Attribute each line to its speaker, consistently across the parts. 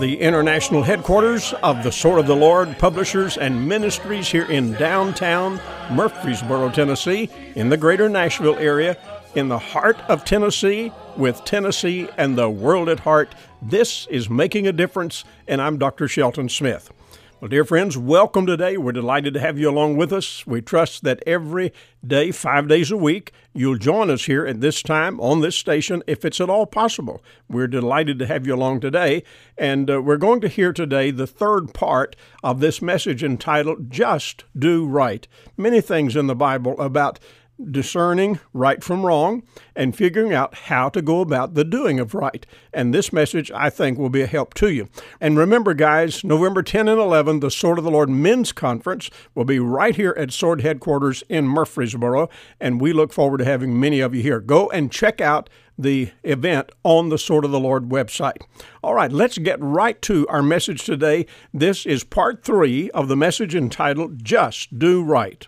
Speaker 1: The international headquarters of the Sword of the Lord Publishers and Ministries here in downtown Murfreesboro, Tennessee, in the greater Nashville area, in the heart of Tennessee, with Tennessee and the world at heart, this is Making a Difference, and I'm Dr. Shelton Smith. Well, dear friends, welcome today. We're delighted to have you along with us. We trust that every day, five days a week, you'll join us here at this time on this station if it's at all possible. We're delighted to have you along today. And uh, we're going to hear today the third part of this message entitled Just Do Right. Many things in the Bible about discerning right from wrong and figuring out how to go about the doing of right. And this message, I think, will be a help to you. And remember, guys, November 10 and 11, the Sword of the Lord Men's Conference will be right here at Sword Headquarters in Murfreesboro. And we look forward to having many of you here. Go and check out the event on the Sword of the Lord website. All right, let's get right to our message today. This is part three of the message entitled Just Do Right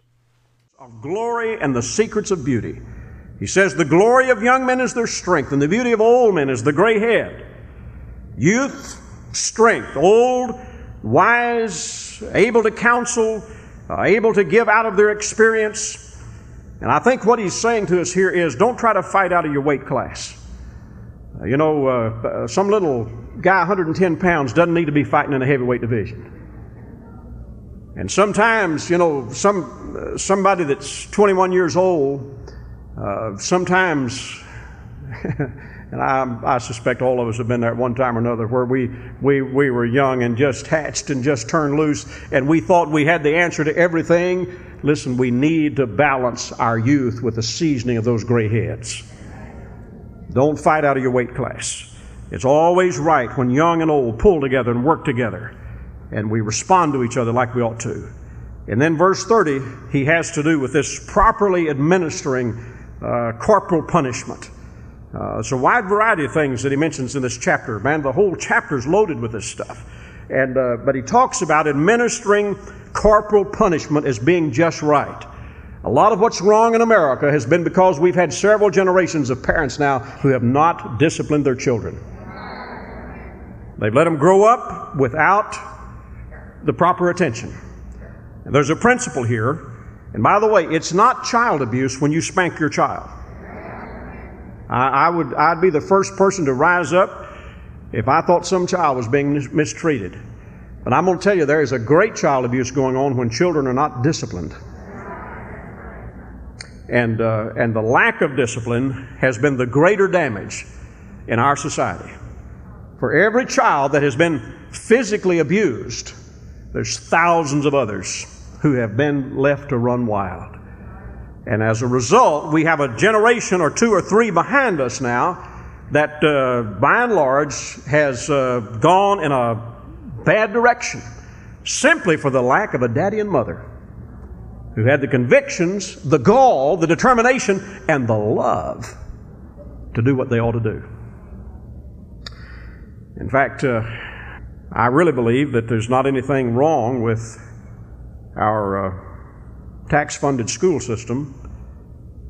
Speaker 1: of glory and the secrets of beauty. He says, The glory of young men is their strength, and the beauty of old men is the gray head. Youth, strength, old, wise, able to counsel, uh, able to give out of their experience. And I think what he's saying to us here is don't try to fight out of your weight class. Uh, you know, uh, some little guy, 110 pounds, doesn't need to be fighting in a heavyweight division. And sometimes, you know, some uh, somebody that's 21 years old, uh, sometimes, and I, I, suspect all of us have been there at one time or another, where we, we, we were young and just hatched and just turned loose, and we thought we had the answer to everything. Listen, we need to balance our youth with the seasoning of those gray heads. Don't fight out of your weight class. It's always right when young and old pull together and work together and we respond to each other like we ought to. And then verse 30, he has to do with this properly administering uh, corporal punishment. Uh, it's a wide variety of things that he mentions in this chapter. Man, the whole chapter is loaded with this stuff. And, uh, but he talks about administering corporal punishment as being just right. A lot of what's wrong in America has been because we've had several generations of parents now who have not disciplined their children. They've let them grow up without the proper attention. And there's a principle here. And by the way, it's not child abuse when you spank your child. I, I would, I'd be the first person to rise up if I thought some child was being mistreated. But I'm going to tell you, there is a great child abuse going on when children are not disciplined. And, uh, and the lack of discipline has been the greater damage in our society. For every child that has been physically abused, there's thousands of others who have been left to run wild. And as a result, we have a generation or two or three behind us now that, uh, by and large, has uh, gone in a bad direction simply for the lack of a daddy and mother who had the convictions, the gall, the determination, and the love to do what they ought to do. In fact, uh, I really believe that there's not anything wrong with our uh, tax funded school system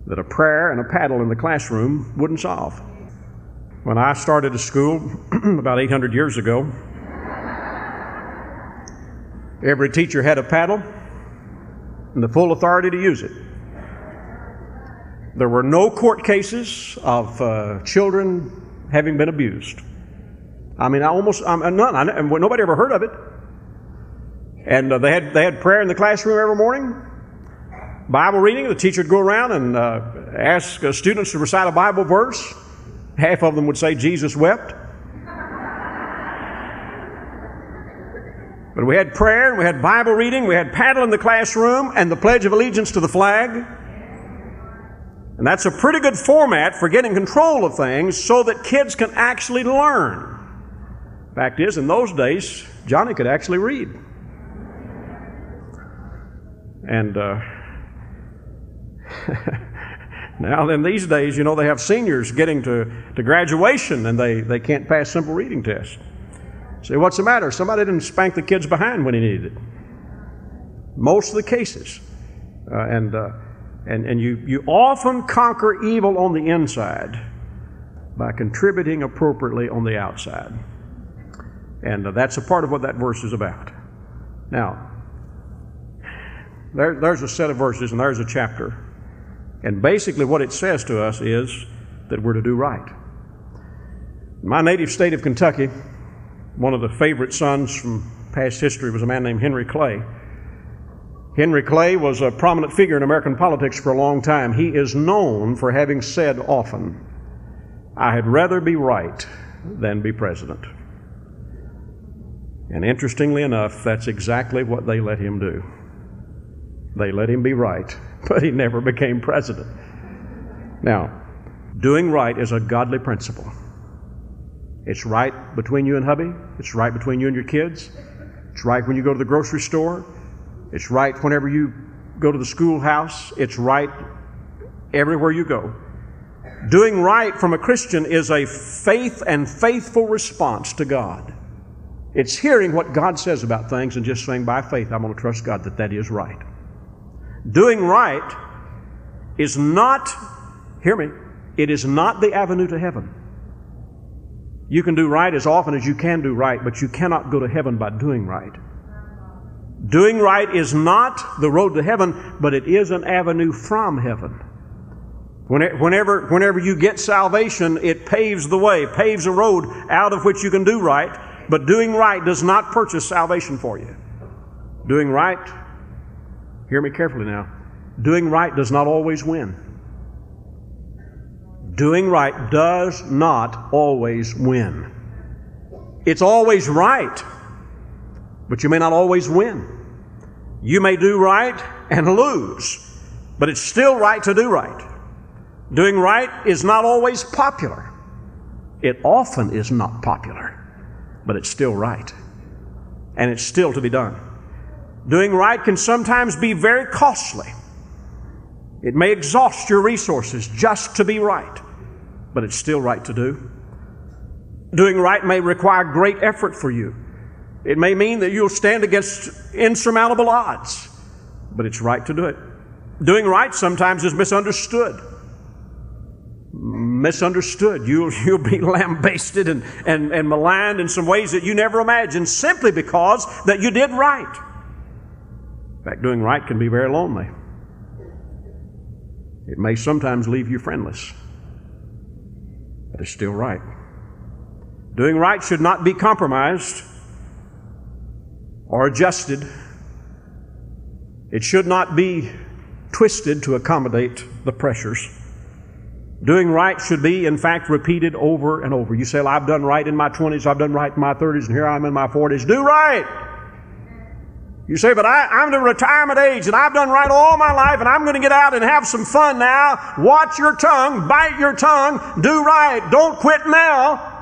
Speaker 1: that a prayer and a paddle in the classroom wouldn't solve. When I started a school about 800 years ago, every teacher had a paddle and the full authority to use it. There were no court cases of uh, children having been abused. I mean, I almost, I'm, none. I, nobody ever heard of it. And uh, they, had, they had prayer in the classroom every morning, Bible reading. The teacher would go around and uh, ask uh, students to recite a Bible verse. Half of them would say, Jesus wept. But we had prayer, and we had Bible reading, we had paddle in the classroom, and the Pledge of Allegiance to the flag. And that's a pretty good format for getting control of things so that kids can actually learn. Fact is, in those days, Johnny could actually read. And uh, now, in these days, you know, they have seniors getting to, to graduation and they, they can't pass simple reading tests. Say, what's the matter? Somebody didn't spank the kids behind when he needed it. Most of the cases. Uh, and, uh, and, and you, you often conquer evil on the inside by contributing appropriately on the outside. And uh, that's a part of what that verse is about. Now, there, there's a set of verses and there's a chapter. And basically, what it says to us is that we're to do right. My native state of Kentucky, one of the favorite sons from past history was a man named Henry Clay. Henry Clay was a prominent figure in American politics for a long time. He is known for having said often, I had rather be right than be president. And interestingly enough, that's exactly what they let him do. They let him be right, but he never became president. Now, doing right is a godly principle. It's right between you and hubby, it's right between you and your kids, it's right when you go to the grocery store, it's right whenever you go to the schoolhouse. It's right everywhere you go. Doing right from a Christian is a faith and faithful response to God. It's hearing what God says about things and just saying, by faith, I'm going to trust God that that is right. Doing right is not, hear me, it is not the avenue to heaven. You can do right as often as you can do right, but you cannot go to heaven by doing right. Doing right is not the road to heaven, but it is an avenue from heaven. Whenever, whenever you get salvation, it paves the way, paves a road out of which you can do right, but doing right does not purchase salvation for you. Doing right, hear me carefully now, doing right does not always win. Doing right does not always win. It's always right but you may not always win. You may do right and lose, but it's still right to do right. Doing right is not always popular. It often is not popular, but it's still right. And it's still to be done. Doing right can sometimes be very costly. It may exhaust your resources just to be right, but it's still right to do. Doing right may require great effort for you it may mean that you'll stand against insurmountable odds, but it's right to do it. Doing right sometimes is misunderstood. Misunderstood. You'll, you'll be lambasted and, and, and maligned in some ways that you never imagined simply because that you did right. Fact, doing right can be very lonely. It may sometimes leave you friendless, but it's still right. Doing right should not be compromised or adjusted. It should not be twisted to accommodate the pressures. Doing right should be, in fact, repeated over and over. You say, well, I've done right in my 20s, I've done right in my 30s, and here I'm in my 40s. Do right! You say, but I, am the retirement age and I've done right all my life and I'm going to get out and have some fun now. Watch your tongue, bite your tongue, do right, don't quit now.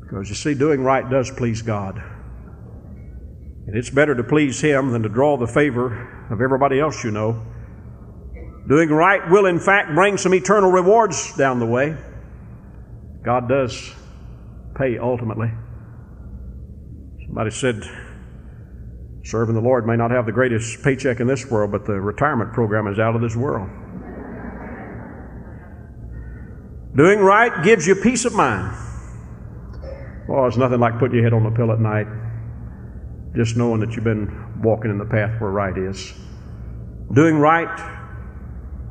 Speaker 1: Because you see, doing right does please God. And it's better to please Him than to draw the favor of everybody else you know. Doing right will, in fact, bring some eternal rewards down the way. God does pay ultimately. Somebody said, serving the Lord may not have the greatest paycheck in this world, but the retirement program is out of this world. Doing right gives you peace of mind. Well, it's nothing like putting your head on the pillow at night, just knowing that you've been walking in the path where right is. Doing right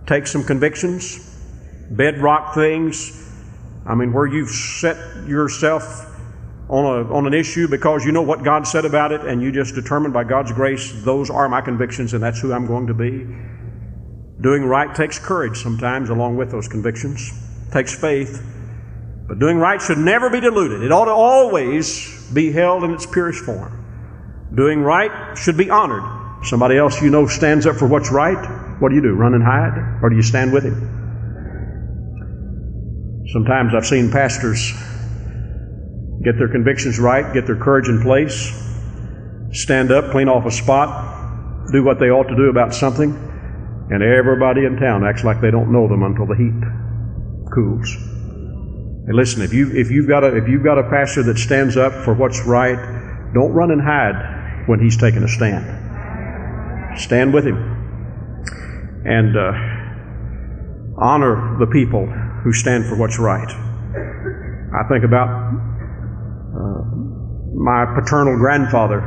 Speaker 1: takes some convictions, bedrock things. I mean, where you've set yourself on, a, on an issue because you know what God said about it and you just determined by God's grace, those are my convictions and that's who I'm going to be. Doing right takes courage sometimes along with those convictions, takes faith. But doing right should never be diluted. It ought to always be held in its purest form. Doing right should be honored. Somebody else you know stands up for what's right. What do you do? Run and hide? Or do you stand with him? Sometimes I've seen pastors get their convictions right, get their courage in place, stand up, clean off a spot, do what they ought to do about something, and everybody in town acts like they don't know them until the heat cools. And listen, if you if you've got a if you've got a pastor that stands up for what's right, don't run and hide when he's taking a stand. Stand with him and uh, honor the people who stand for what's right. I think about my paternal grandfather,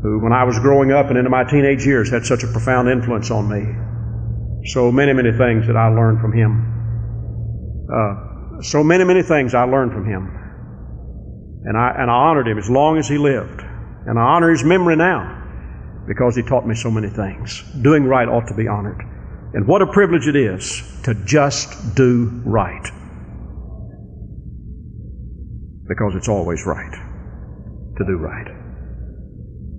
Speaker 1: who, when I was growing up and into my teenage years, had such a profound influence on me. So many, many things that I learned from him. Uh, so many, many things I learned from him. And I, and I honored him as long as he lived. And I honor his memory now because he taught me so many things. Doing right ought to be honored. And what a privilege it is to just do right. Because it's always right to do right.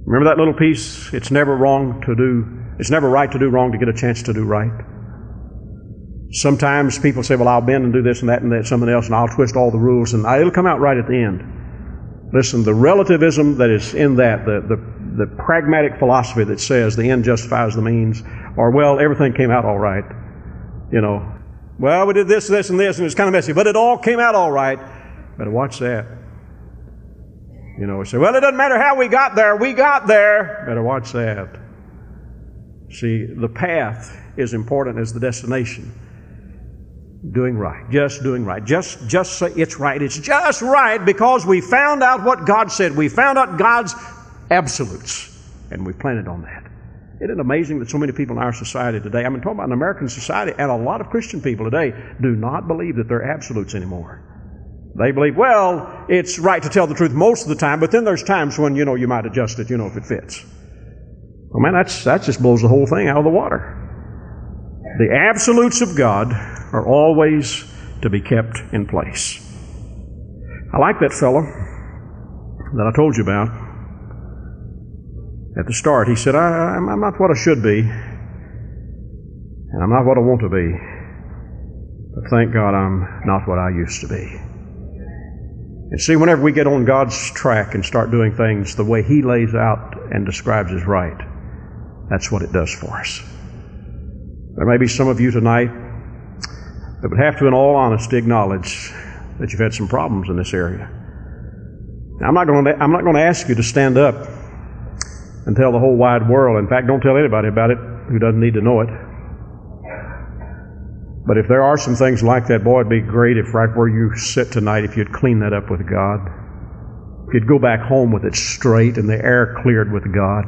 Speaker 1: Remember that little piece? It's never wrong to do, it's never right to do wrong to get a chance to do right. Sometimes people say, well, I'll bend and do this and that and that, something else, and I'll twist all the rules, and it'll come out right at the end. Listen, the relativism that is in that, the, the, the pragmatic philosophy that says the end justifies the means, or, well, everything came out all right. You know, well, we did this, this, and this, and it was kind of messy, but it all came out all right. Better watch that. You know, we say, well, it doesn't matter how we got there, we got there. Better watch that. See, the path is important as the destination doing right, just doing right. Just, just say it's right. It's just right because we found out what God said. We found out God's absolutes, and we planted on that. Isn't it amazing that so many people in our society today, I'm talking about an American society, and a lot of Christian people today, do not believe that they're absolutes anymore. They believe, well, it's right to tell the truth most of the time, but then there's times when, you know, you might adjust it, you know, if it fits. Well, man, that's, that just blows the whole thing out of the water. The absolutes of God are always to be kept in place. I like that fellow that I told you about at the start. He said, I, am not what I should be, and I'm not what I want to be, but thank God I'm not what I used to be. And see, whenever we get on God's track and start doing things the way He lays out and describes as right, that's what it does for us. There may be some of you tonight that would have to, in all honesty, acknowledge that you've had some problems in this area. Now, I'm not going to, I'm not going to ask you to stand up and tell the whole wide world. In fact, don't tell anybody about it who doesn't need to know it. But if there are some things like that, boy, it'd be great if right where you sit tonight, if you'd clean that up with God. If you'd go back home with it straight and the air cleared with God.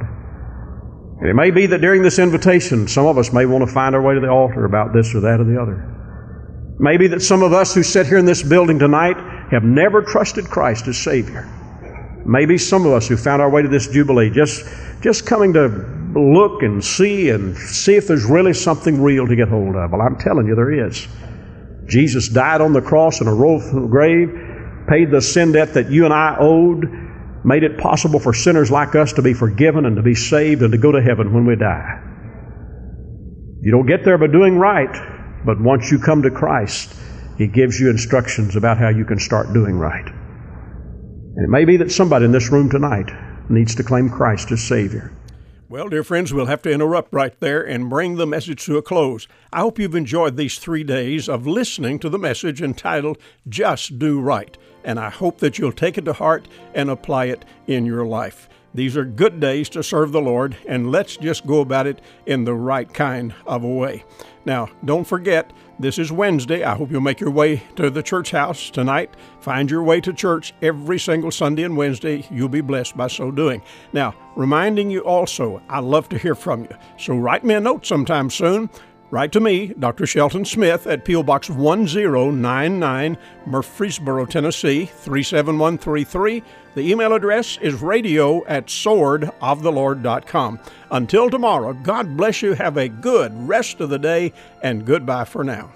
Speaker 1: And it may be that during this invitation, some of us may want to find our way to the altar about this or that or the other. Maybe that some of us who sit here in this building tonight have never trusted Christ as Savior. Maybe some of us who found our way to this Jubilee just, just coming to look and see and see if there's really something real to get hold of. Well, I'm telling you, there is. Jesus died on the cross and arose from the grave, paid the sin debt that you and I owed, made it possible for sinners like us to be forgiven and to be saved and to go to heaven when we die. You don't get there by doing right. But once you come to Christ, He gives you instructions about how you can start doing right. And it may be that somebody in this room tonight needs to claim Christ as Savior.
Speaker 2: Well, dear friends, we'll have to interrupt right there and bring the message to a close. I hope you've enjoyed these three days of listening to the message entitled Just Do Right, and I hope that you'll take it to heart and apply it in your life. These are good days to serve the Lord, and let's just go about it in the right kind of a way. Now, don't forget, this is Wednesday. I hope you'll make your way to the church house tonight. Find your way to church every single Sunday and Wednesday. You'll be blessed by so doing. Now, reminding you also, I love to hear from you. So write me a note sometime soon. Write to me, Dr. Shelton Smith, at P.O. Box 1099, Murfreesboro, Tennessee 37133. The email address is radio at swordoftheLord.com. Until tomorrow, God bless you. Have a good rest of the day, and goodbye for now.